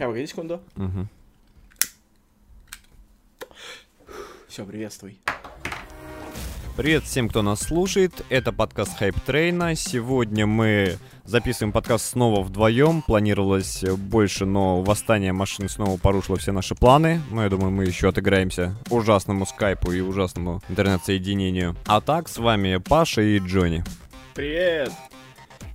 Сейчас, погоди секунду. Мгм. Все, приветствуй. Привет всем, кто нас слушает. Это подкаст Хайп Трейна. Сегодня мы записываем подкаст снова вдвоем. Планировалось больше, но восстание машин снова порушило все наши планы. Но я думаю, мы еще отыграемся ужасному скайпу и ужасному интернет-соединению. А так, с вами Паша и Джонни. Привет!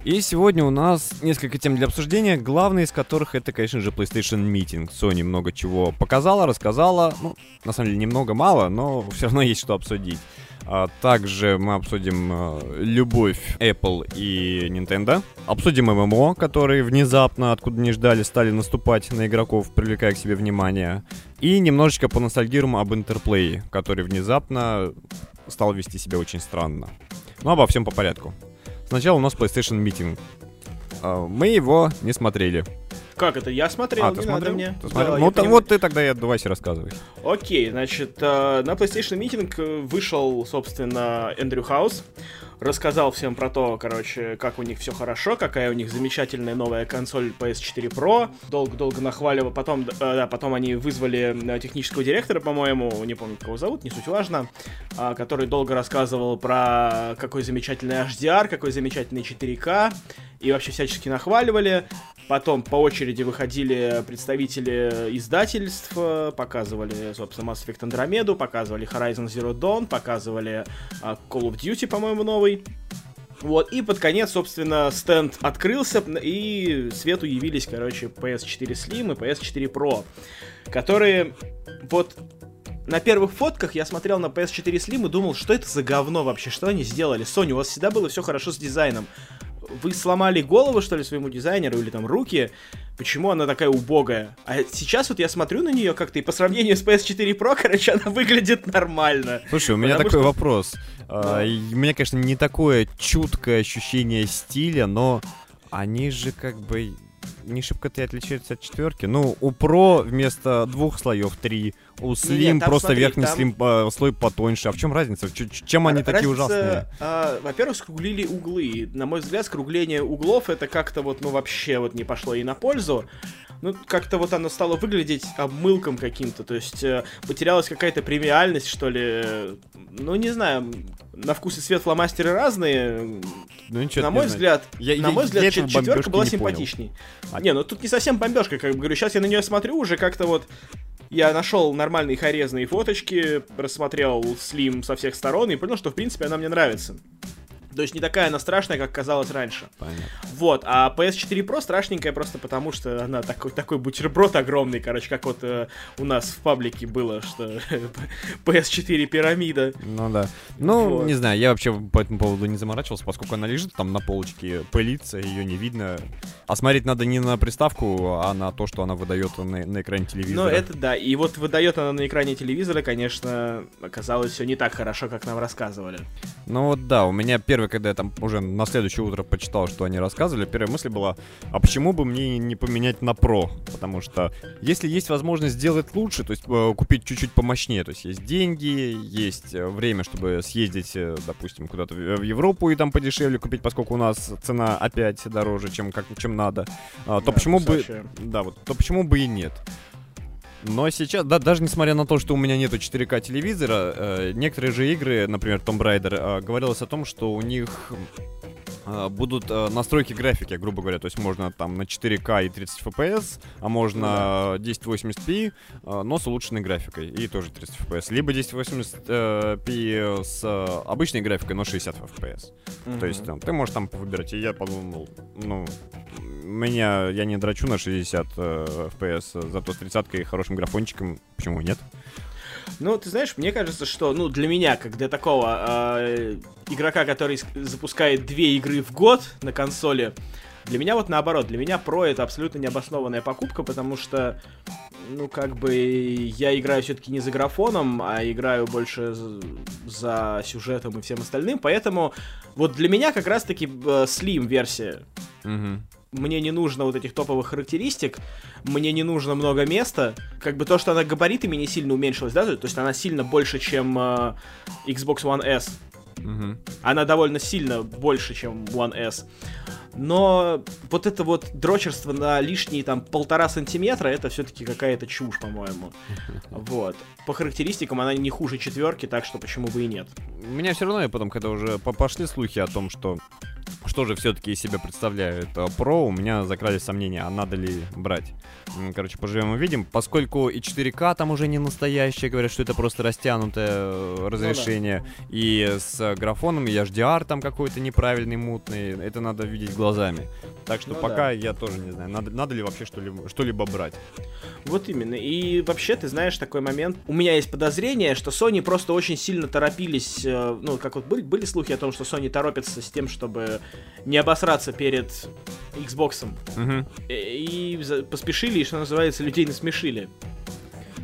И сегодня у нас несколько тем для обсуждения, главная из которых это, конечно же, PlayStation Meeting. Sony много чего показала, рассказала. Ну, на самом деле, немного мало, но все равно есть что обсудить. А также мы обсудим э, любовь Apple и Nintendo. Обсудим ММО, которые внезапно, откуда не ждали, стали наступать на игроков, привлекая к себе внимание. И немножечко поностальгируем об Интерплее, который внезапно стал вести себя очень странно. Ну, обо всем по порядку. Сначала у нас PlayStation Meeting. А, Мы его не смотрели. Как это? Я смотрел, а, не ты надо смотрел? мне. Ты Да, смотрел? ну, та- понимаю. вот ты тогда и отдувайся, рассказывай. Окей, значит, э, на PlayStation митинг э, вышел, собственно, Эндрю Хаус. Рассказал всем про то, короче, как у них все хорошо, какая у них замечательная новая консоль PS4 Pro. Долго-долго нахваливал. Потом, э, да, потом они вызвали технического директора, по-моему, не помню, кого зовут, не суть важно, а, который долго рассказывал про какой замечательный HDR, какой замечательный 4К. И вообще всячески нахваливали. Потом по очереди выходили представители издательств, э, показывали, собственно, Mass Effect Andromeda, показывали Horizon Zero Dawn, показывали а, Call of Duty, по-моему, новый. Вот, и под конец, собственно, стенд открылся, и свету явились, короче, PS4 Slim и PS4 Pro, которые вот на первых фотках я смотрел на PS4 Slim и думал, что это за говно вообще, что они сделали? Sony, у вас всегда было все хорошо с дизайном. Вы сломали голову, что ли, своему дизайнеру, или там руки? Почему она такая убогая? А сейчас вот я смотрю на нее как-то, и по сравнению с PS4 Pro, короче, она выглядит нормально. Слушай, у меня Потому такой что- вопрос. А, Да. и У меня, конечно, не такое чуткое ощущение стиля, но они же как бы не шибко-то и отличаются от четверки. Ну, у Pro вместо двух слоев три, у Slim Не, там просто смотри, верхний там- слим, а, слой потоньше. А в чем разница? Ч- чем они такие Разница, ужасные? а, во-первых, скруглили углы. На мой взгляд, скругление углов это как-то вот, ну, вообще вот не пошло ей на пользу. Ну, как-то вот оно стало выглядеть обмылком каким-то. То есть э, потерялась какая-то премиальность, что ли. Ну, не знаю, на вкус и цвет фломастеры разные. Ну, ничего на мой взгляд, Я- на я- мой я взгляд, четверка была не понял. симпатичней. А- Не, ну тут не совсем бомбежка, как бы говорю. Сейчас я на нее смотрю уже как-то вот. Я нашел нормальные хорезные фоточки, рассмотрел Слим со всех сторон и понял, что в принципе она мне нравится. То есть не такая она страшная, как казалось раньше. Понятно. Вот, а PS4 Pro страшненькая просто потому, что она такой, такой бутерброд огромный, короче, как вот э, у нас в паблике было, что PS4 пирамида. Ну да. Ну, Вот. не знаю, я вообще по этому поводу не заморачивался, поскольку она лежит там на полочке, пылится, ее не видно. А смотреть надо не на приставку, а на то, что она выдает на, на экране телевизора. Ну, это да. И вот выдает она на экране телевизора, конечно, оказалось все не так хорошо, как нам рассказывали. Ну вот да, у меня первый, когда я там уже на следующее утро почитал, что они рассказывали, первая мысль была, а почему бы мне не поменять на Pro? Потому что если есть возможность сделать лучше, то есть э, купить чуть-чуть помощнее, то есть есть деньги, есть э, время, чтобы съездить, э, допустим, куда-то в Европу и там подешевле купить, поскольку у нас цена опять дороже, чем, как, чем надо, а, то Да, почему бы... Да, вот, то почему бы и нет? Но сейчас, да, даже несмотря на то, что у меня нету 4К телевизора, э, некоторые же игры, например, Tomb Raider, э, говорилось о том, что у них э, будут э, настройки графики, грубо говоря, то есть можно там на 4К и 30 FPS, а можно 1080p, э, но с улучшенной графикой и тоже 30 FPS, либо 1080p с э, обычной графикой, но 60 FPS. То есть там, ты можешь там выбирать. И я подумал, ну, меня, я не драчу на 60 э, FPS, зато с 30 и хорошим графончиком, почему нет? Ну, ты знаешь, мне кажется, что, ну, для меня, как для такого э, игрока, который запускает две игры в год на консоли, для меня вот наоборот, для меня Pro это абсолютно необоснованная покупка, потому что, ну, как бы, я играю все-таки не за графоном, а играю больше за сюжетом и всем остальным, поэтому вот для меня как раз-таки э, Slim версия Мгм. Мне не нужно вот этих топовых характеристик, мне не нужно много места. Как бы то, что она габаритами не сильно уменьшилась, да, то есть она сильно больше, чем э, Xbox One S. Мгм. Она довольно сильно больше, чем One S. Но вот это вот дрочерство на лишние там полтора сантиметра, это все-таки какая-то чушь, по-моему. Вот. По характеристикам она не хуже четверки, так что почему бы и нет. У меня все равно, я потом, когда уже пошли слухи о том, что что же все-таки из себя представляет э, Pro, у меня закрались сомнения, а надо ли брать. Короче, поживем увидим. Поскольку и 4К там уже не настоящее, говорят, что это просто растянутое э, разрешение, ну, да. и с графоном, и HDR там какой-то неправильный, мутный, это надо видеть глазами. Так что ну, пока да. я тоже не знаю, надо, надо ли вообще что-либо, что-либо брать. Вот именно. И вообще, ты знаешь, такой момент. У меня есть подозрение, что Sony просто очень сильно торопились. Э, ну, как вот были, были слухи о том, что Sony торопится с тем, чтобы не обосраться перед Xbox. Угу. И, и поспешили, и, что называется, людей насмешили.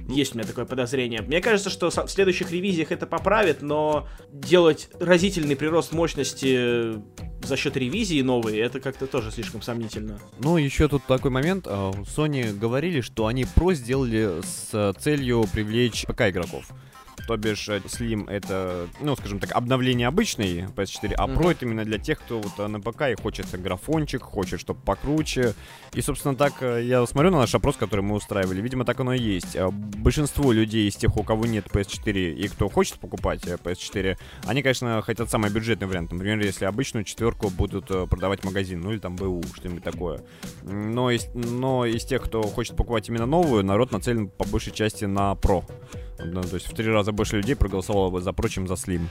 Есть у меня такое подозрение. Мне кажется, что в следующих ревизиях это поправит, но делать разительный прирост мощности за счет ревизии новой, это как-то тоже слишком сомнительно. Ну, еще тут такой момент. А, Sony говорили, что они Pro сделали с целью привлечь ПК игроков. То бишь, э, Slim это, ну, скажем так, обновление обычной PS4, а Pro это именно для тех, кто вот э, на ПК и хочет графончик, хочет, чтобы покруче. И, собственно, так э, я смотрю на наш опрос, который мы устраивали. Видимо, так оно и есть. Большинство людей из тех, у кого нет PS4 и кто хочет покупать PS4, они, конечно, хотят самый бюджетный вариант. Например, если обычную четверку будут продавать магазин, ну или там БУ, что-нибудь такое. Но из, но из тех, кто хочет покупать именно новую, народ нацелен по большей части на Pro. Ну, то есть в три раза больше людей проголосовало бы за прочим за Slim.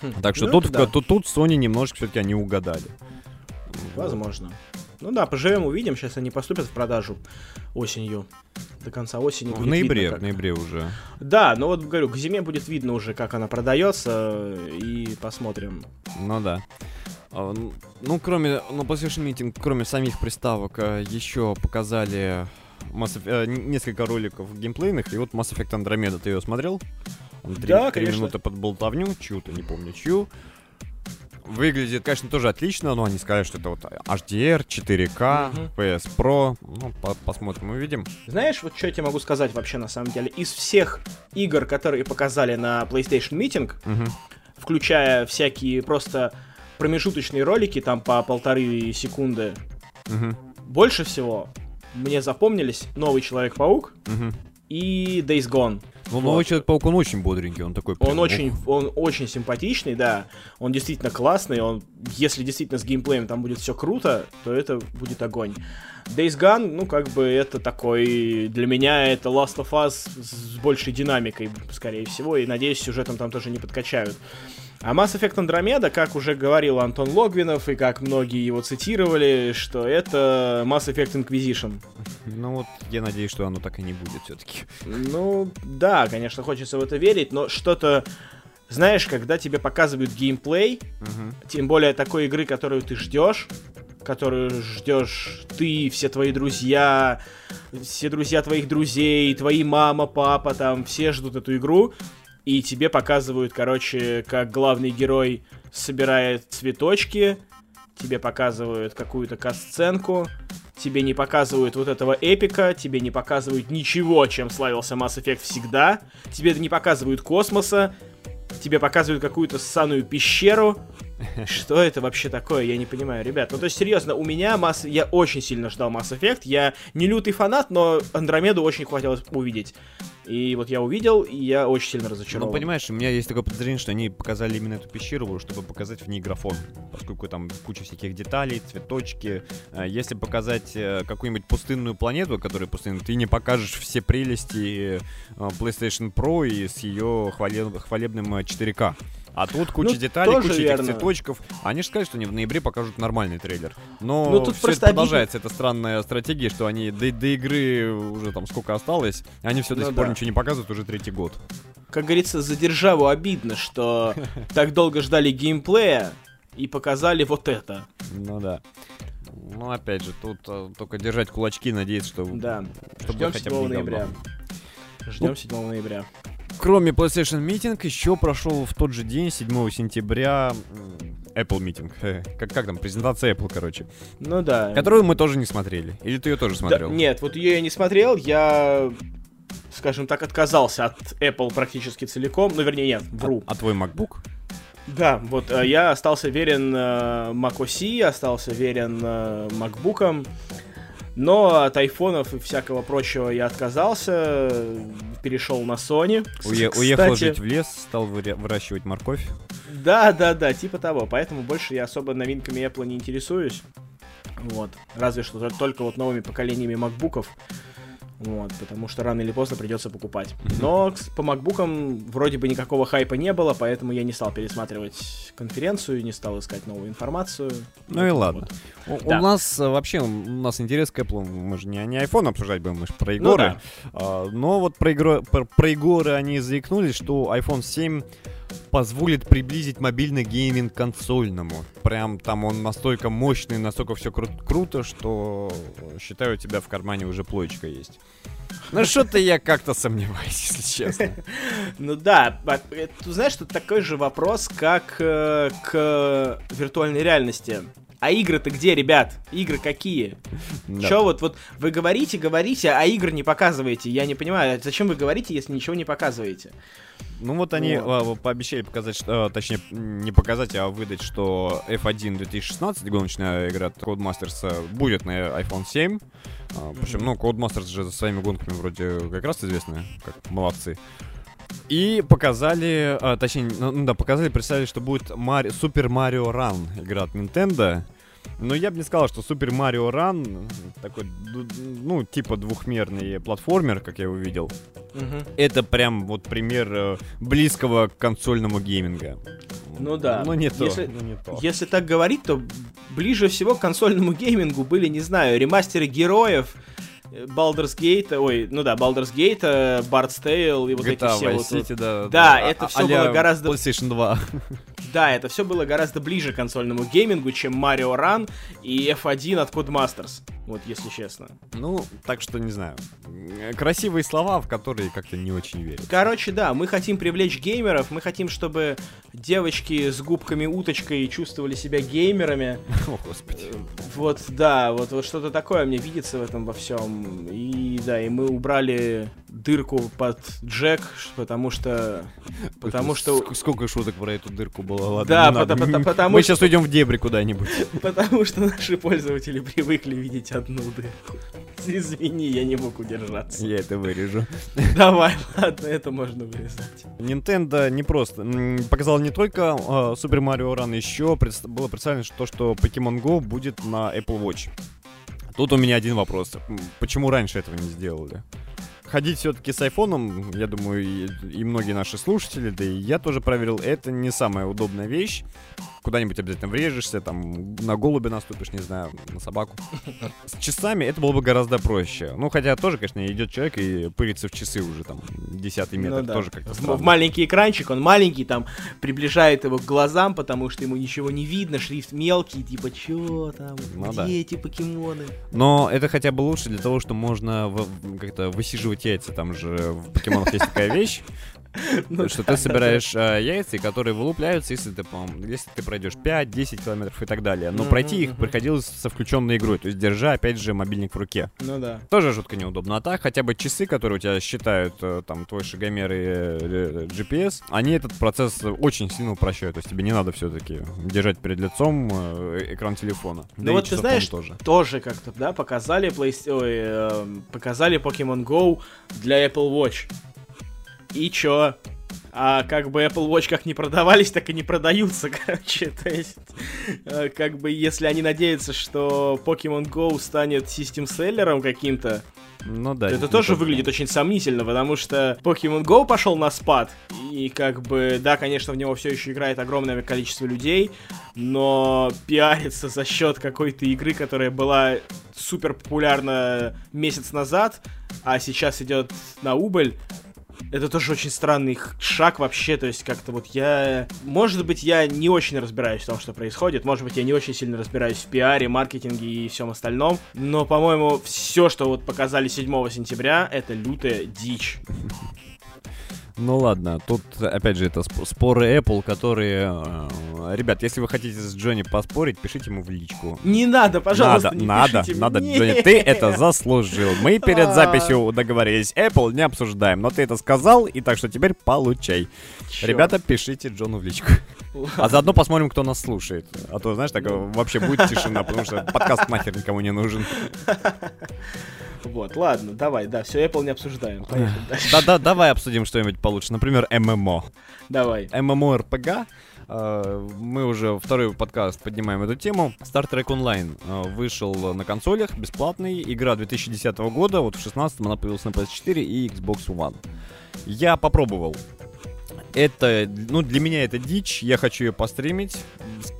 Хм. Так что ну, тут, да. тут, тут Sony немножко все-таки они угадали. Возможно. Ну да, поживем, увидим. Сейчас они поступят в продажу осенью. До конца осени. В ноябре, видно, как... в ноябре уже. Да, но вот говорю, к зиме будет видно уже, как она продается, и посмотрим. Ну да. А, ну, кроме, на PlayStation Meeting, кроме самих приставок, э, еще показали Mass Effect, э, несколько роликов геймплейных, и вот Mass Effect Andromeda, ты ее смотрел? Он 3, да, 3 минуты под болтовню, чью-то, не помню чью. Выглядит, конечно, тоже отлично, но они сказали, что это вот HDR, 4K, угу. PS Pro. Ну, по посмотрим, увидим. Знаешь, вот что я тебе могу сказать вообще на самом деле? Из всех игр, которые показали на PlayStation Meeting, угу. включая всякие просто промежуточные ролики, там по полторы секунды, угу. больше всего мне запомнились новый Человек-паук угу. и Days Gone. Ну, вот. новый Человек-паук, он очень бодренький, он такой... Он очень, он очень симпатичный, да. Он действительно классный, он, если действительно с геймплеем там будет все круто, то это будет огонь. Days Gone, ну, как бы это такой... Для меня это Last of Us с большей динамикой, скорее всего, и, надеюсь, сюжетом там тоже не подкачают. А Mass Effect Andromeda, как уже говорил Антон Логвинов, и как многие его цитировали, что это Mass Effect Inquisition. Ну вот, я надеюсь, что оно так и не будет все-таки. Ну, да, конечно, хочется в это верить, но что-то... Знаешь, когда тебе показывают геймплей, угу. тем более такой игры, которую ты ждешь, которую ждешь ты, все твои друзья, все друзья твоих друзей, твои мама, папа, там, все ждут эту игру, и тебе показывают, короче, как главный герой собирает цветочки, тебе показывают какую-то касценку, тебе не показывают вот этого эпика, тебе не показывают ничего, чем славился Mass Effect всегда, тебе не показывают космоса, тебе показывают какую-то ссаную пещеру, что это вообще такое, я не понимаю, ребят. Ну, то есть, серьезно, у меня масс... Я очень сильно ждал Mass Effect. Я не лютый фанат, но Андромеду очень хотелось увидеть. И вот я увидел, и я очень сильно разочарован. Ну, понимаешь, у меня есть такое подозрение, что они показали именно эту пещеру, чтобы показать в ней графон. Поскольку там куча всяких деталей, цветочки. А если показать э, какую-нибудь пустынную планету, которая пустынная, ты не покажешь все прелести э, PlayStation Pro и с ее хвалеб... хвалебным 4К. А тут куча ну, деталей, куча верно. этих цветочков. Они же сказали, что они в ноябре покажут нормальный трейлер. Но ну, тут все это продолжается, обидно. эта странная стратегия, что они до, до игры уже там сколько осталось, они все до ну, сих да. пор ничего не показывают уже третий год. Как говорится, за державу обидно, что так долго ждали геймплея и показали вот это. Ну да. Ну, опять же, тут а, только держать кулачки, надеяться, что... Да, ждем 7 ноября. Ждем 7 ноября. Кроме PlayStation Meeting, еще прошел в тот же день, 7 сентября, Apple Meeting. Как, как там, презентация Apple, короче. Ну да. Которую мы тоже не смотрели. Или ты ее тоже смотрел? Да, нет, вот ее я не смотрел, я скажем так, отказался от Apple практически целиком. Ну, вернее, нет, вру. А, а твой MacBook? Да, вот э, я остался верен э, Mac OS, остался верен э, MacBook'ам, но от айфонов и всякого прочего я отказался, перешел на Sony. Уе- Кстати, Уехал жить в лес, стал выращивать морковь. Да, да, да, типа того. Поэтому больше я особо новинками Apple не интересуюсь. Вот. Разве что то- только вот новыми поколениями макбуков. Вот, потому что рано или поздно придется покупать. Но по макбукам вроде бы никакого хайпа не было, поэтому я не стал пересматривать конференцию, не стал искать новую информацию. Ну и Вот, ладно. вот. У, у Да. нас э, вообще, у нас интерес к Apple, мы же не, не iPhone обсуждать будем, мы же про Ну игры. да. А, но вот про, игро- про, про игры они заикнулись, что iPhone 7 позволит приблизить мобильный гейминг к консольному. Прям там он настолько мощный, настолько все круто, что считаю, у тебя в кармане уже плоечка есть. Ну что-то я как-то сомневаюсь, если честно. Ну да, а, э, ты знаешь, тут такой же вопрос, как э, к виртуальной реальности. А игры-то где, ребят? Игры какие? Да. Чё вот, вот вы говорите, говорите, а игр не показываете? Я не понимаю, зачем вы говорите, если ничего не показываете? Ну вот они Вот. а, пообещали показать, что, а, точнее, не показать, а выдать, что F1 2016, гоночная игра от Codemasters, а, будет на iPhone 7. А, Причем, ну, Codemasters же за своими гонками вроде как раз известны, как молодцы. И показали, а, точнее, ну ну да, показали, представили, что будет Мари- Super Mario Run, игра от Nintendo. Но я бы не сказал, что Super Mario Run такой, ну, типа двухмерный платформер, как я увидел. Мгм. Это прям вот пример э, близкого к консольному гейминга. Ну да. Ну не то. Если- ну, не то. Если так говорить, то ближе всего к консольному геймингу были, не знаю, ремастеры героев, Baldur's Gate, ой, ну да, Baldur's Gate, э, Bard's Tale и вот эти GTA все Vice вот- City, да. Да, а- это а- всё а-ля было гораздо- PlayStation 2. Да, это все было гораздо ближе к консольному геймингу, чем Mario Run и F1 от Codemasters. Вот, если честно. ну, так что не знаю. Э, Красивые слова, в которые как-то не очень верю. Короче, да, мы хотим привлечь геймеров, мы хотим, чтобы девочки с губками-уточкой чувствовали себя геймерами. О, господи. Вот, да, вот, вот что-то такое мне видится в этом во всем. И да, и мы убрали дырку под джек, потому что... Потому что... Ск- Сколько шуток про эту дырку было, ладно. Да, надо. пота- пота- потому Мы сейчас уйдем в дебри куда-нибудь. Потому что наши пользователи привыкли видеть одну дырку. Извини, я не мог удержаться. Я это вырежу. Давай, ладно, это можно вырезать. Nintendo не просто показал не только э, Super Mario Run, еще было представлено то, что Pokemon Go будет на Apple Watch. Тут у меня один вопрос. Почему раньше этого не сделали? Ходить все-таки с айфоном, я думаю, и, и многие наши слушатели, да и я тоже проверил, это не самая удобная вещь. Куда-нибудь обязательно врежешься, там, на голубя наступишь, не знаю, на собаку. С часами это было бы гораздо проще. Ну, хотя тоже, конечно, идет человек и пырится в часы уже, там, десятый метр, Ну да. тоже как-то странно. В маленький экранчик, он маленький, там, приближает его к глазам, потому что ему ничего не видно, шрифт мелкий, типа, чё там, Ну где да. эти покемоны? Но это хотя бы лучше для того, что можно как-то высиживать яйца. Там же в покемонах есть такая вещь, Ну что да, ты собираешь а, яйца, которые вылупляются, если ты, если ты пройдешь 5-10 километров и так далее. Но Мгм, пройти их приходилось со включенной игрой, то есть держа, опять же, мобильник в руке. Ну да. Тоже жутко неудобно. А так, хотя бы часы, которые у тебя считают э, там твой шагомер и э, э, GPS, они этот процесс очень сильно упрощают. То есть тебе не надо все-таки держать перед лицом э, экран телефона. Ну Да вот ты знаешь, тоже. тоже как-то, да, показали Playsta- ой, показали Pokemon Go для Apple Watch. И чё? А как бы Apple Watch как не продавались, так и не продаются, короче. То есть, э, как бы, если они надеются, что Pokemon Go станет систем-селлером каким-то, Ну да. то это тоже выглядит очень сомнительно, потому что Pokemon Go пошел на спад, и как бы, да, конечно, в него все еще играет огромное количество людей, но пиариться за счет какой-то игры, которая была супер популярна месяц назад, а сейчас идет на убыль, это тоже очень странный шаг вообще, то есть как-то вот я... Может быть, я не очень разбираюсь в том, что происходит, может быть, я не очень сильно разбираюсь в пиаре, маркетинге и всем остальном, но, по-моему, все, что вот показали 7 сентября, это лютая дичь. Ну ладно, тут опять же это сп- споры Apple, которые... э, Ребят, если вы хотите с Джонни поспорить, пишите ему в личку. Не надо, пожалуйста, надо, не надо, пишите надо, мне. Джонни, ты это заслужил. Мы перед А. записью договорились, Apple не обсуждаем, но ты это сказал, и так что теперь получай. Чёрт. Ребята, пишите Джону в личку. А заодно посмотрим, кто нас слушает. А то, знаешь, так э, вообще будет тишина, потому что подкаст нахер никому не нужен. Вот, ладно, давай, да, все, Apple не обсуждаем. Да-да, давай обсудим что-нибудь получше. Например, ММО. Давай. MMORPG. э, Мы уже второй подкаст поднимаем эту тему. Star Trek Online э, вышел на консолях, бесплатный. Игра 2010 года, вот в 16 она появилась на PS4 и Xbox One. Я попробовал. Это, ну, для меня это дичь, я хочу ее постримить.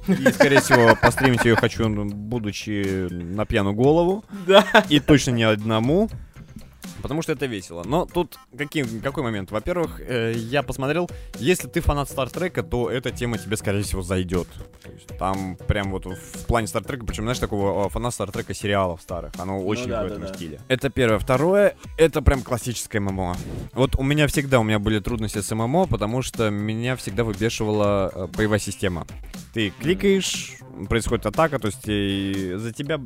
И, скорее всего, постримить ее хочу, ну, будучи на пьяную голову. Да. И точно не одному. Потому что это весело. Но тут каким, какой момент? Во-первых, э, я посмотрел, если ты фанат Стартрека, то эта тема тебе, скорее всего, зайдет. Там прям вот в плане Стартрека, причем, знаешь, такого э, фанат Стартрека сериалов старых. Оно очень да, в да, этом да. стиле. Это первое. Второе, это прям классическое ММО. Вот у меня всегда у меня были трудности с ММО, потому что меня всегда выбешивала э, боевая система. Ты кликаешь, происходит атака, то есть э, за тебя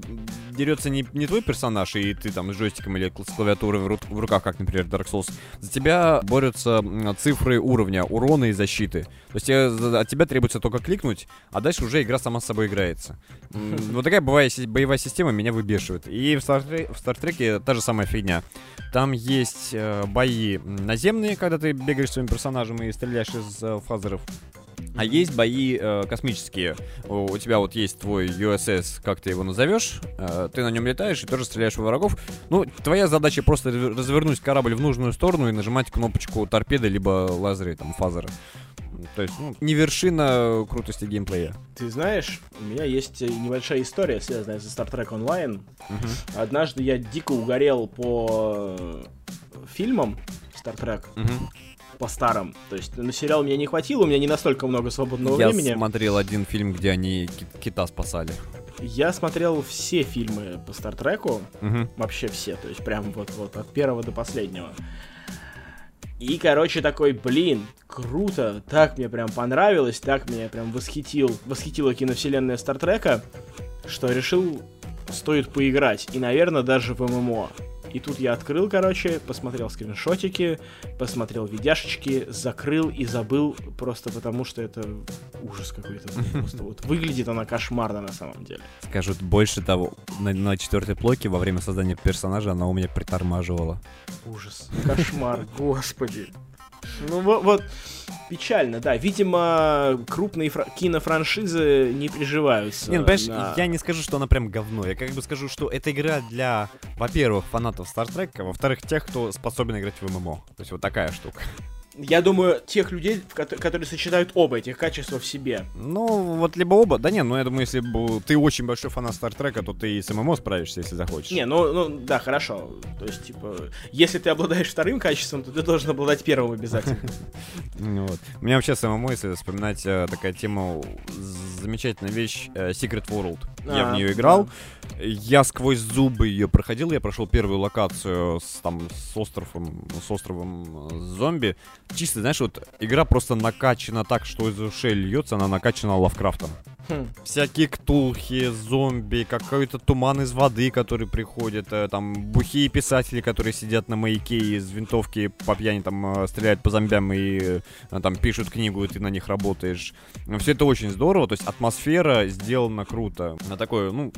дерется не, не твой персонаж, и ты там с джойстиком или с клавиатурой в, ру- в руках, как, например, Dark Souls. За тебя борются цифры уровня, урона и защиты. То есть за- от тебя требуется только кликнуть, а дальше уже игра сама с собой играется. Вот такая боевая, боевая система меня выбешивает. И в, Стартре- в та же самая фигня. Там есть э, бои наземные, когда ты бегаешь своим персонажем и стреляешь из э, фазеров. А есть бои э, космические. У, у тебя вот есть твой USS, как ты его назовешь. э, ты на нем летаешь и тоже стреляешь в врагов. Ну, твоя задача просто разв- развернуть корабль в нужную сторону и нажимать кнопочку торпеды либо лазеры, там, фазеры. То есть, ну, не вершина крутости геймплея. Ты знаешь, у меня есть э, небольшая история, связанная со Star Trek Online. Мгм. Однажды я дико угорел по э, фильмам Star Trek, Мгм. По старым. То есть на сериал мне не хватило, у меня не настолько много свободного Я времени. смотрел один фильм, где они ки- кита спасали. Я смотрел все фильмы по Trek, Мгм. вообще все, то есть прям вот-вот от первого до последнего. И, короче, такой, блин, круто, так мне прям понравилось, так меня прям восхитил, восхитила киновселенная Стартрека, что решил, стоит поиграть, и, наверное, даже в ММО. И тут я открыл, короче, посмотрел скриншотики, посмотрел видяшечки, закрыл и забыл, просто потому что это ужас какой-то. Просто вот выглядит она кошмарно на самом деле. Скажут больше того, на, на четвертой блоке во время создания персонажа она у меня притормаживала. Ужас. Кошмар, господи. Ну вот, вот печально, да. Видимо, крупные фра- кинофраншизы не приживаются. Не, ну, понимаешь, на- я не скажу, что она прям говно. Я как бы скажу, что это игра для, во-первых, фанатов Star Trek, а во-вторых, тех, кто способен играть в ММО. То есть вот такая штука. Я думаю, тех людей, которые сочетают оба этих качества в себе. Ну, вот либо оба. Да не, ну я думаю, если бы ты очень большой фанат Trek, то ты и с ММО справишься, если захочешь. Не, ну, ну, да, хорошо. То есть, типа, если ты обладаешь вторым качеством, то ты должен обладать первым обязательно. Ну. У меня вообще с ММО, если вспоминать э, такая тема, замечательная вещь, э, Secret World. я А, в нее играл. Я сквозь зубы ее проходил, я прошел первую локацию с, там, с островом, с островом э, зомби. Чисто, знаешь, вот игра просто накачана так, что из ушей льется, она накачана Лавкрафтом. Хм. Всякие ктулхи, зомби, какой-то туман из воды, который приходит, э, там бухие писатели, которые сидят на маяке и из винтовки по пьяни там стреляют по зомбям и там пишут книгу, и ты на них работаешь. Все это очень здорово, то есть атмосфера сделана круто. На такое, ну,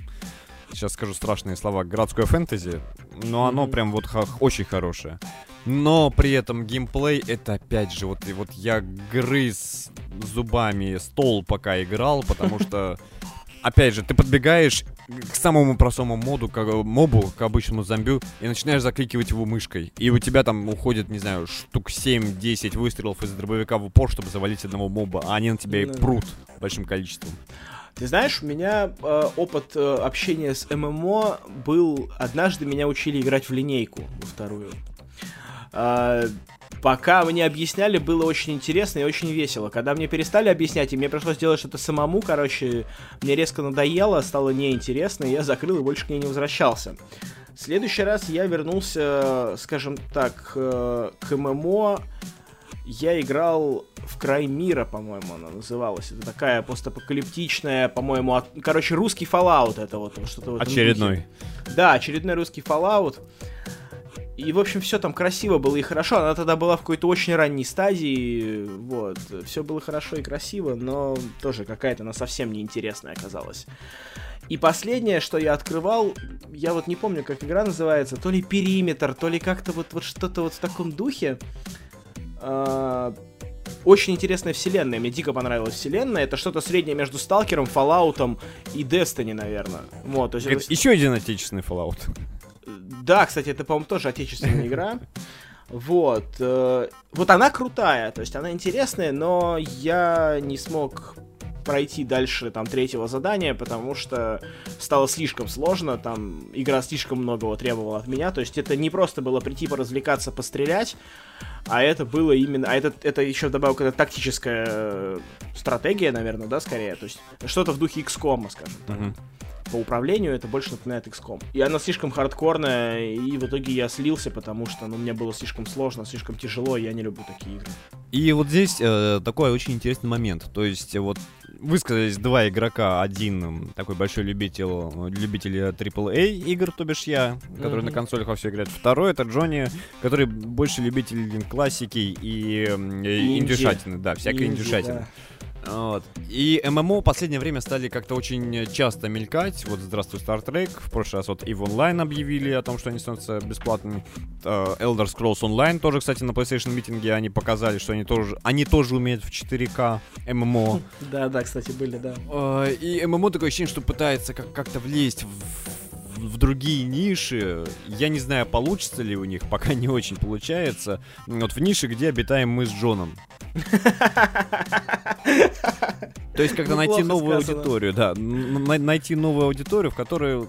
сейчас скажу страшные слова, городское фэнтези, но оно Мгм. прям вот очень хорошее. Но при этом геймплей это опять же, вот, и вот я грыз зубами стол пока играл, потому что, опять же, ты подбегаешь к самому простому моду, к мобу, к обычному зомбю, и начинаешь закликивать его мышкой. И у тебя там уходит, не знаю, штук 7-10 выстрелов из дробовика в упор, чтобы завалить одного моба, а они на тебя и прут большим количеством. Ты знаешь, у меня э, опыт э, общения с ММО был... Однажды меня учили играть в линейку, во вторую. А, пока мне объясняли, было очень интересно и очень весело. Когда мне перестали объяснять, и мне пришлось делать что-то самому, короче, мне резко надоело, стало неинтересно, и я закрыл и больше к ней не возвращался. В следующий раз я вернулся, скажем так, э, к ММО я играл в Край мира, по-моему, она называлась. Это такая постапокалиптичная, по-моему, от... короче, русский Fallout это вот что-то вот. Очередной. Да, очередной русский Fallout. И, в общем, все там красиво было и хорошо. Она тогда была в какой-то очень ранней стадии. Вот. Все было хорошо и красиво, но тоже какая-то она совсем неинтересная оказалась. И последнее, что я открывал, я вот не помню, как игра называется, то ли периметр, то ли как-то вот, вот что-то вот в таком духе. А, очень интересная вселенная, мне дико понравилась вселенная. Это что-то среднее между Сталкером, Fallout и Destiny, наверное. Вот, то есть это... Еще один отечественный Fallout. Да, кстати, это, по-моему, тоже отечественная игра. Вот. Э, вот она крутая, то есть она интересная, но я не смог пройти дальше там третьего задания, потому что стало слишком сложно, там игра слишком многого требовала от меня, то есть это не просто было прийти поразвлекаться, пострелять, а это было именно, а это, это еще вдобавок это тактическая э, стратегия, наверное, да, скорее, то есть что-то в духе XCOM, скажем так. Mm-hmm по управлению это больше напоминает XCOM. И она слишком хардкорная, и в итоге я слился, потому что ну, мне было слишком сложно, слишком тяжело, и я не люблю такие игры. И вот здесь э, такой очень интересный момент. То есть вот высказались два игрока. Один такой большой любитель, любитель AAA игр, то бишь я, который mm-hmm. на консолях во все играет. Второй это Джонни, который больше любитель классики и, и индюшатины. Да, всякой индюшатины. Да. Вот. И ММО в последнее время стали как-то очень часто мелькать. Вот «Здравствуй, Star Trek». В прошлый раз вот EVE Online объявили о том, что они становятся бесплатными. Uh, Elder Scrolls Online тоже, кстати, на PlayStation митинге они показали, что они тоже, они тоже умеют в 4К ММО. Да-да, кстати, были, да. Uh, и ММО такое ощущение, что пытается как- как-то влезть в, в другие ниши. Я не знаю, получится ли у них, пока не очень получается. Вот в нише, где обитаем мы с Джоном. То есть, когда найти новую аудиторию, да, найти новую аудиторию, в которой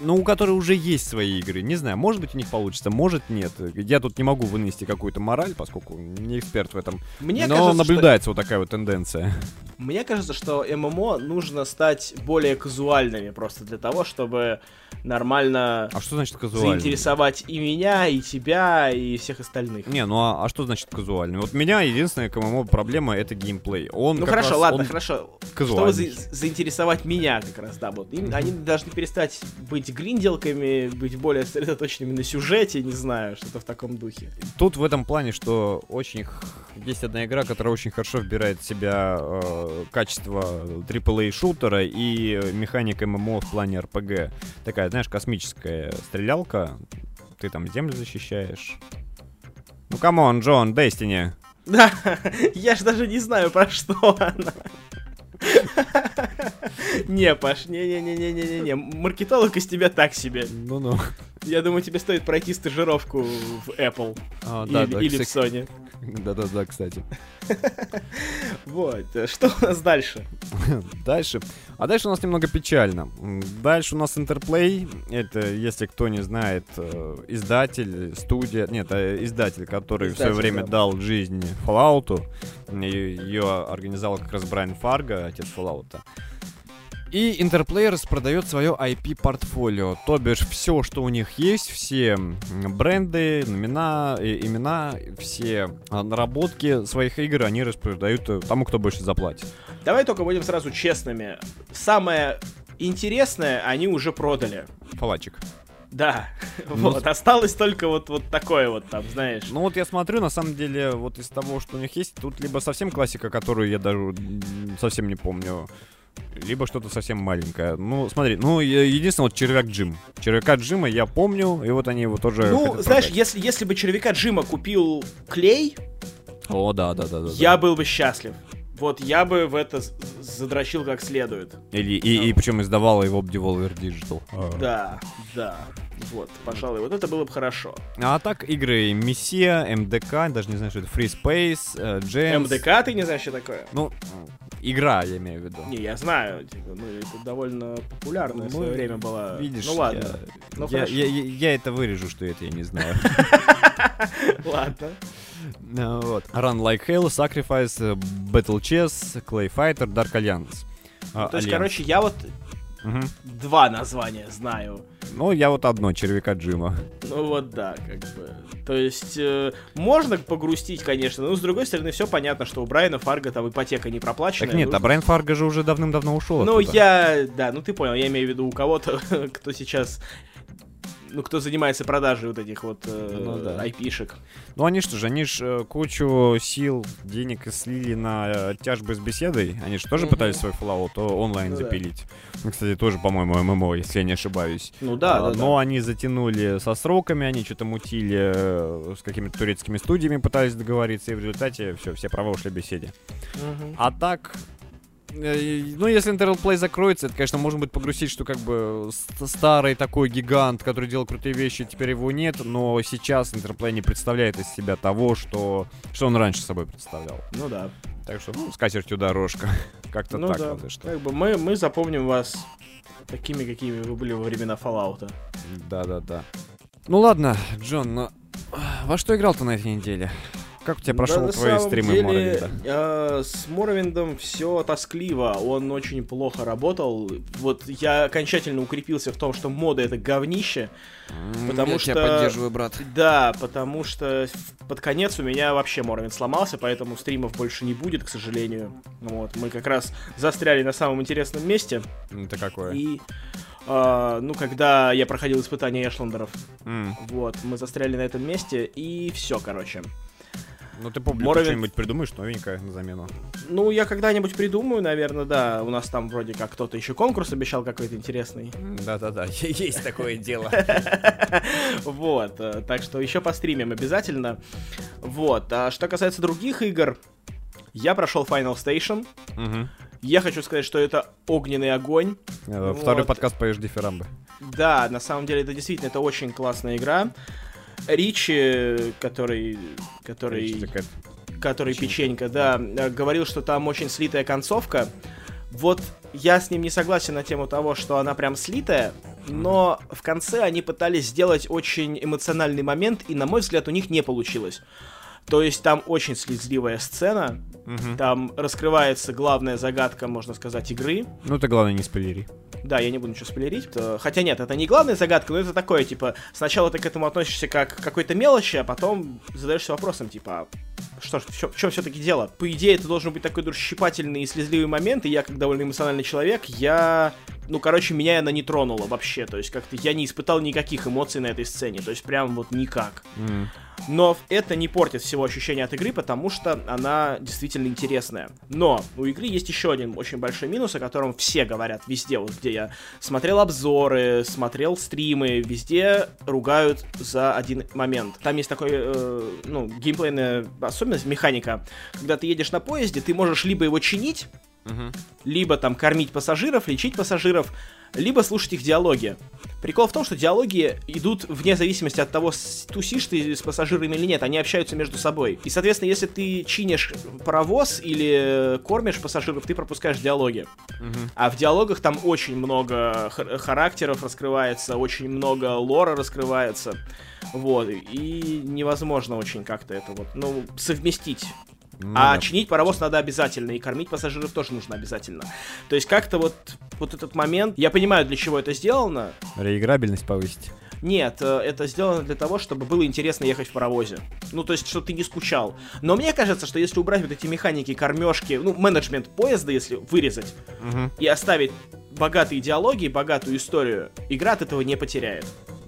ну, у которой уже есть свои игры. Не знаю, может быть у них получится, может нет. Я тут не могу вынести какую-то мораль, поскольку не эксперт в этом. Мне Но кажется, наблюдается что... вот такая вот тенденция. Мне кажется, что ММО нужно стать более казуальными просто для того, чтобы нормально а что значит казуальный? заинтересовать и меня, и тебя, и всех остальных. Не, ну а, а что значит казуальный? Вот меня единственная к ММО проблема это геймплей. Он ну хорошо, раз, ладно, он хорошо. Чтобы за заинтересовать меня как раз, да, вот. Им, они должны перестать быть гриндилками, быть более сосредоточенными на сюжете, не знаю, что-то в таком духе. Тут в этом плане, что очень есть одна игра, которая очень хорошо вбирает в себя э, качество AAA шутера и механик MMO в плане RPG. Такая, знаешь, космическая стрелялка. Ты там землю защищаешь. Ну, come on, Джон, Destiny. Да, я ж даже не знаю, про что она. Не, Паш, не-не-не-не-не-не. Маркетолог из тебя так себе. Ну-ну. Я думаю, тебе стоит пройти стажировку в Apple. А, да, или, да, или в Sony. Да-да-да, кстати. Вот. Что у нас дальше? Дальше. А дальше у нас немного печально. Дальше у нас Интерплей. Это, если кто не знает, э, издатель, студия... Нет, э, издатель, который издатель, в свое время да. дал жизнь Fallout. Ее организовал как раз Брайан Фарго, отец Fallout. И Interplay распродает свое IP-портфолио, то бишь все, что у них есть, все бренды, имена, имена, все а, наработки своих игр они распродают э, тому, кто больше заплатит. Давай только будем сразу честными. Самое интересное они уже продали. Фалачик. Да, ну, вот, осталось только вот, вот такое вот там, знаешь. Ну вот я смотрю, на самом деле, вот из того, что у них есть, тут либо совсем классика, которую я даже совсем не помню, либо что-то совсем маленькое. Ну, смотри, ну, единственное, вот червяк Джим. Червяка Джима я помню, и вот они его тоже Ну, знаешь, если, если бы червяка Джима купил клей... О, да, да, да, да. Я да. был бы счастлив. Вот я бы в это задрочил как следует. Или, и, ну. и причем издавала его Devolver Digital. Да, да. Вот, пожалуй, вот это было бы хорошо. А так игры Мессия, МДК, даже не знаю, что это, Free Space, Джеймс. МДК ты не знаешь, что такое? Ну, игра, я имею в виду. Не, я знаю, типа, ну, это довольно популярная ну, в свое время была. Видишь, ну ладно. Я, ну, я, я, я, я это вырежу, что это я не знаю. Ладно. Ну, вот. Run Like Hell, Sacrifice, Battle Chess, Clay Fighter, Dark Alliance. То есть, короче, я вот два названия знаю. Ну, я вот одно, червяка Джима. Ну вот да, как бы. То есть, э, можно погрустить, конечно, но с другой стороны, все понятно, что у Брайана Фарга там ипотека не проплачена. Так нет, нужно- а Брайан Фарго же уже давным-давно ушел Ну, оттуда. я, да, ну ты понял, я имею в виду у кого-то, кто сейчас, ну, кто занимается продажей вот этих вот э, Ну да. айпишек. Ну они что же, они ж кучу сил, денег слили на э, тяжбы с беседой. Они же тоже пытались свой Fallout онлайн Ну да. запилить. Ну, Кстати, тоже, по-моему, ММО, если я не ошибаюсь. Ну да, А, да, да. Но они затянули со сроками, они что-то мутили э, с какими-то турецкими студиями, пытались договориться, и в результате все, все права ушли беседе. Мгм. А так, э, ну, если Internet Play закроется, это, конечно, можно будет погрузить, что как бы ст- старый такой гигант, который делал крутые вещи, теперь его нет, но сейчас Interplay не представляет из себя того, что, что он раньше собой представлял. Ну да. Так что, ну, с катертью дорожка. Как-то Ну так, да. разве что. Как бы мы, мы запомним вас такими, какими вы были во времена Fallout. Да-да-да. Ну ладно, Джон, но во что играл ты на этой неделе? Как у тебя прошел Да, твои самом стримы деле, Моровинда? э, с Моровиндом все тоскливо. Он очень плохо работал. Вот я окончательно укрепился в том, что моды это говнище. потому я что- тебя поддерживаю, брат. Да, потому что под конец у меня вообще Моровинд сломался, поэтому стримов больше не будет, к сожалению. Вот, мы как раз застряли на самом интересном месте. Это какое? И, э, ну, когда я проходил испытания Эшлендеров, М, вот, мы застряли на этом месте, и все, короче. Ну ты публику Моровинд- что-нибудь придумаешь новенькое на замену? Ну, я когда-нибудь придумаю, наверное, да. У нас там вроде как кто-то еще конкурс обещал какой-то интересный. Да-да-да, есть такое дело. Вот, э, так что еще постримим обязательно. Вот, а что касается других игр, я прошел Final Station. Я хочу сказать, что это огненный огонь. Э, Второй Вот. подкаст поешь дифирамбы. Да, на самом деле это действительно это очень классная игра. Ричи, который, который, такая. который печенька, да, э, говорил, что там очень слитая концовка. Вот я с ним не согласен на тему того, что она прям слитая, но в конце они пытались сделать очень эмоциональный момент, и, на мой взгляд, у них не получилось. То есть там очень слезливая сцена, Мгм. там раскрывается главная загадка, можно сказать, игры. Ну ты главное не спойлери. Да, я не буду ничего спойлерить. то- Хотя нет, это не главная загадка, но это такое, типа, сначала ты к этому относишься как к какой-то мелочи, а потом задаешься вопросом, типа, а что ж, в чем все-таки дело? По идее, это должен быть такой душещипательный и слезливый момент, и я, как довольно эмоциональный человек, я... Ну, короче, меня она не тронула вообще, то есть как-то я не испытал никаких эмоций на этой сцене, то есть прям вот никак. М. Но это не портит всего ощущения от игры, потому что она действительно интересная. Но у игры есть еще один очень большой минус, о котором все говорят везде, вот где я смотрел обзоры, смотрел стримы, везде ругают за один момент. Там есть такой, э, ну, геймплейная особенность, механика. Когда ты едешь на поезде, ты можешь либо его чинить, Мгм. либо там кормить пассажиров, лечить пассажиров, либо слушать их диалоги. Прикол в том, что диалоги идут вне зависимости от того, тусишь ты с пассажирами или нет, они общаются между собой. И, соответственно, если ты чинишь паровоз или кормишь пассажиров, ты пропускаешь диалоги. Мгм. А в диалогах там очень много хар- характеров раскрывается, очень много лора раскрывается. Вот, и невозможно очень как-то это вот, ну, совместить. Ну а да. чинить паровоз надо обязательно, и кормить пассажиров тоже нужно обязательно. То есть как-то вот, вот этот момент, я понимаю, для чего это сделано. Реиграбельность повысить. Нет, э, это сделано для того, чтобы было интересно ехать в паровозе. Ну, то есть, чтобы ты не скучал. Но мне кажется, что если убрать вот эти механики, кормежки, ну, менеджмент поезда, если вырезать, Мгм. и оставить богатые диалоги, богатую историю, игра от этого не потеряет.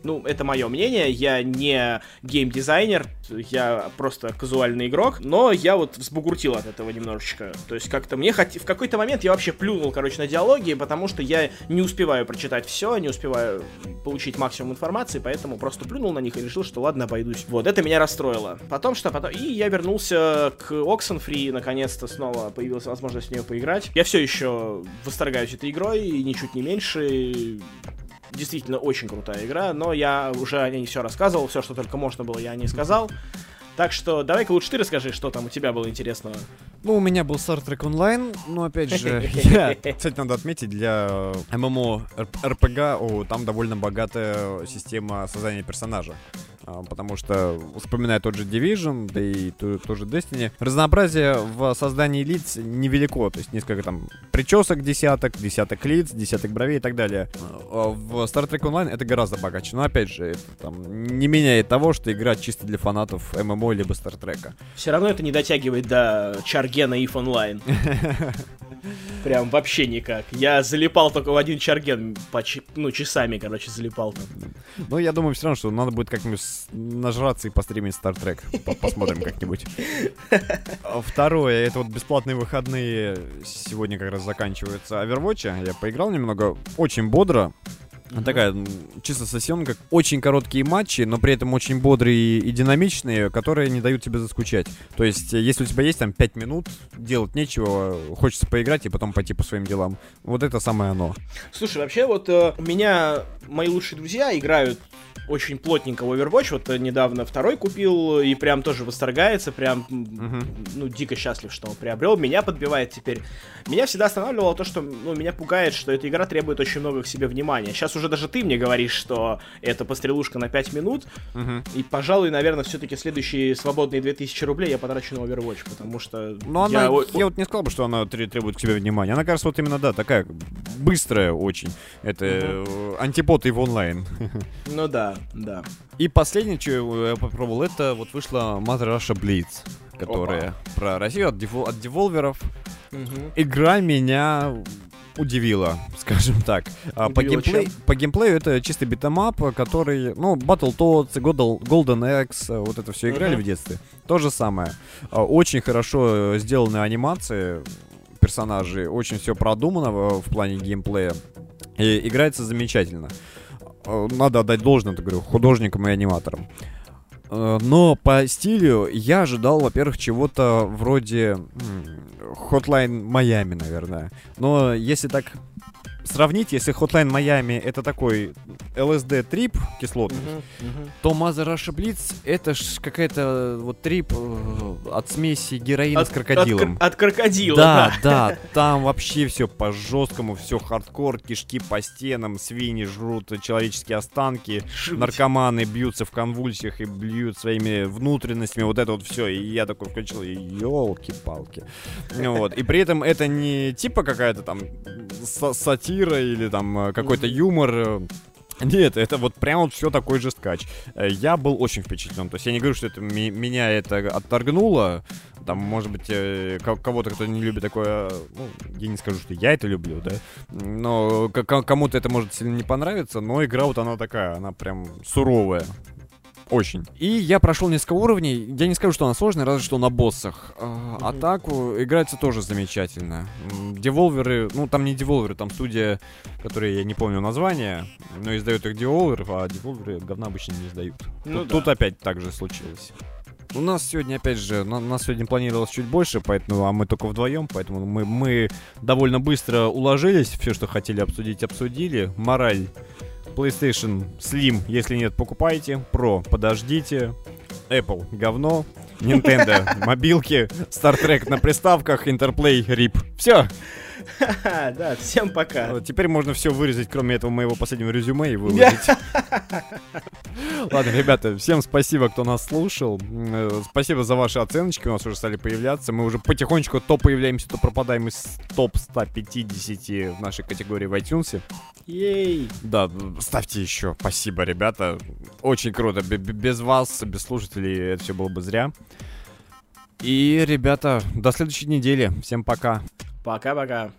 Ну, это мое мнение, я не геймдизайнер, я просто казуальный игрок, но я вот взбугуртил от этого немножечко. То есть как-то мне хот... в какой-то момент я вообще плюнул, короче, на диалоги, потому что я не успеваю прочитать все, не успеваю получить максимум информации, поэтому просто плюнул на них и решил, что ладно, обойдусь. Вот, это меня расстроило. Потом что? Потом... И я вернулся к Oxenfree, наконец-то снова появилась возможность в нее поиграть. Я все еще восторгаюсь этой игрой, и ничуть не меньше действительно очень крутая игра, но я уже о ней все рассказывал, все, что только можно было, я о ней сказал. Так что давай-ка лучше ты расскажи, что там у тебя было интересного. Ну, у меня был Star Trek Online, но опять же, я, кстати, надо отметить, для ММО РПГ, о, там довольно богатая система создания персонажа. А, потому что, вспоминая тот же Division, да и ту, ту же Destiny, разнообразие в создании лиц невелико, то есть несколько там причесок десяток, десяток лиц, десяток бровей и так далее. А в Star Trek Online это гораздо богаче, но опять же, это там не меняет того, что игра чисто для фанатов ММО либо Star Trek. Все равно это не дотягивает до Чаргена If Online. Прям вообще никак. Я залипал только в один Чарген, ну, часами, короче, залипал там. Ну, я думаю, все равно, что надо будет как-нибудь нажраться и постримить Star Trek. Посмотрим как-нибудь. Второе, это вот бесплатные выходные сегодня как раз заканчиваются Overwatch. Я поиграл немного, очень бодро. Mm-hmm. Такая чисто сессионка. Очень короткие матчи, но при этом очень бодрые и динамичные, которые не дают тебе заскучать. То есть, э, если у тебя есть там 5 минут, делать нечего, хочется поиграть и потом пойти по своим делам. Вот это самое оно. Слушай, вообще вот э, у меня мои лучшие друзья играют очень плотненько в Overwatch. Вот э, недавно второй купил и прям тоже восторгается, прям, uh-huh. ну, дико счастлив, что он приобрел. Меня подбивает теперь. Меня всегда останавливало то, что, ну, меня пугает, что эта игра требует очень много к себе внимания. Сейчас уже даже ты мне говоришь, что это пострелушка на 5 минут. Uh-huh. И, пожалуй, наверное, все-таки следующие свободные 2000 рублей я потрачу на Overwatch, потому что... Ну, я... Она, я вот не сказал бы, что она требует к себе внимания. Она, кажется, вот именно, да, такая быстрая очень. Это uh-huh. антипод и в онлайн. Ну да, да. И последнее, что я попробовал, это вот вышла Mother Russia Blitz, которая Опа. про Россию от, девол- от деволверов. Угу. Игра меня удивила, скажем так. А, по, геймплей, по геймплею это чистый beat 'em up, который, ну, Battletoads, Golden Axe, вот это все играли uh-huh. в детстве. То же самое. А, очень хорошо сделаны анимации персонажей, очень все продумано в, плане геймплея. И играется замечательно. Э, надо отдать должное, так говорю, художникам и аниматорам. Э, но по стилю я ожидал, во-первых, чего-то вроде Hotline Miami, наверное. Но если так сравнить, если Hotline Miami это такой LSD-трип кислотный, uh-huh, uh-huh. то Mother Russia Blitz это ж какая-то вот трип э, от смеси героина от, с крокодилом. От, от крокодила, да. Да, да, там вообще все по жесткому, все хардкор, кишки по стенам, свиньи жрут человеческие останки, Жуть. наркоманы бьются в конвульсиях и бьют своими внутренностями, вот это вот все. И я такой включил, елки-палки. Вот. И при этом это не типа какая-то там сатира или там э, какой-то юмор э, нет, это вот прям вот все такой же скач. Э, я был очень впечатлен. То есть я не говорю, что это меня это отторгнуло. Там, может быть, кого-то, кто не любит такое, ну, я не скажу, что я это люблю, да, но кому-то это может сильно не понравиться, но игра вот она такая, она прям суровая. Очень. И я прошел несколько уровней. Я не скажу, что она сложная, разве что на боссах. А, атаку играется тоже замечательно. Деволверы, ну там не деволверы, там студия, которая я не помню название, но издают их деволверов, а деволверы говна обычно не издают. Ну, тут, да. тут опять так же случилось. У нас сегодня, опять же, на, нас сегодня планировалось чуть больше, поэтому, а мы только вдвоем, поэтому мы, мы довольно быстро уложились, все, что хотели обсудить, обсудили. Мораль PlayStation Slim, если нет, покупайте. Pro, подождите. Apple, говно. Nintendo, мобилки. Star Trek на приставках. Interplay, RIP. Все. Да, всем пока. Теперь можно все вырезать, кроме этого моего последнего резюме и выложить. Ладно, ребята, всем спасибо, кто нас слушал. Э, спасибо за ваши оценочки, у нас уже стали появляться. Мы уже потихонечку то появляемся, то пропадаем из топ 150 в нашей категории в iTunes. Ей! Да, ставьте еще. Спасибо, ребята. Очень круто. Без вас, без слушателей, это все было бы зря. И, ребята, до следующей недели. Всем пока. Пока-пока.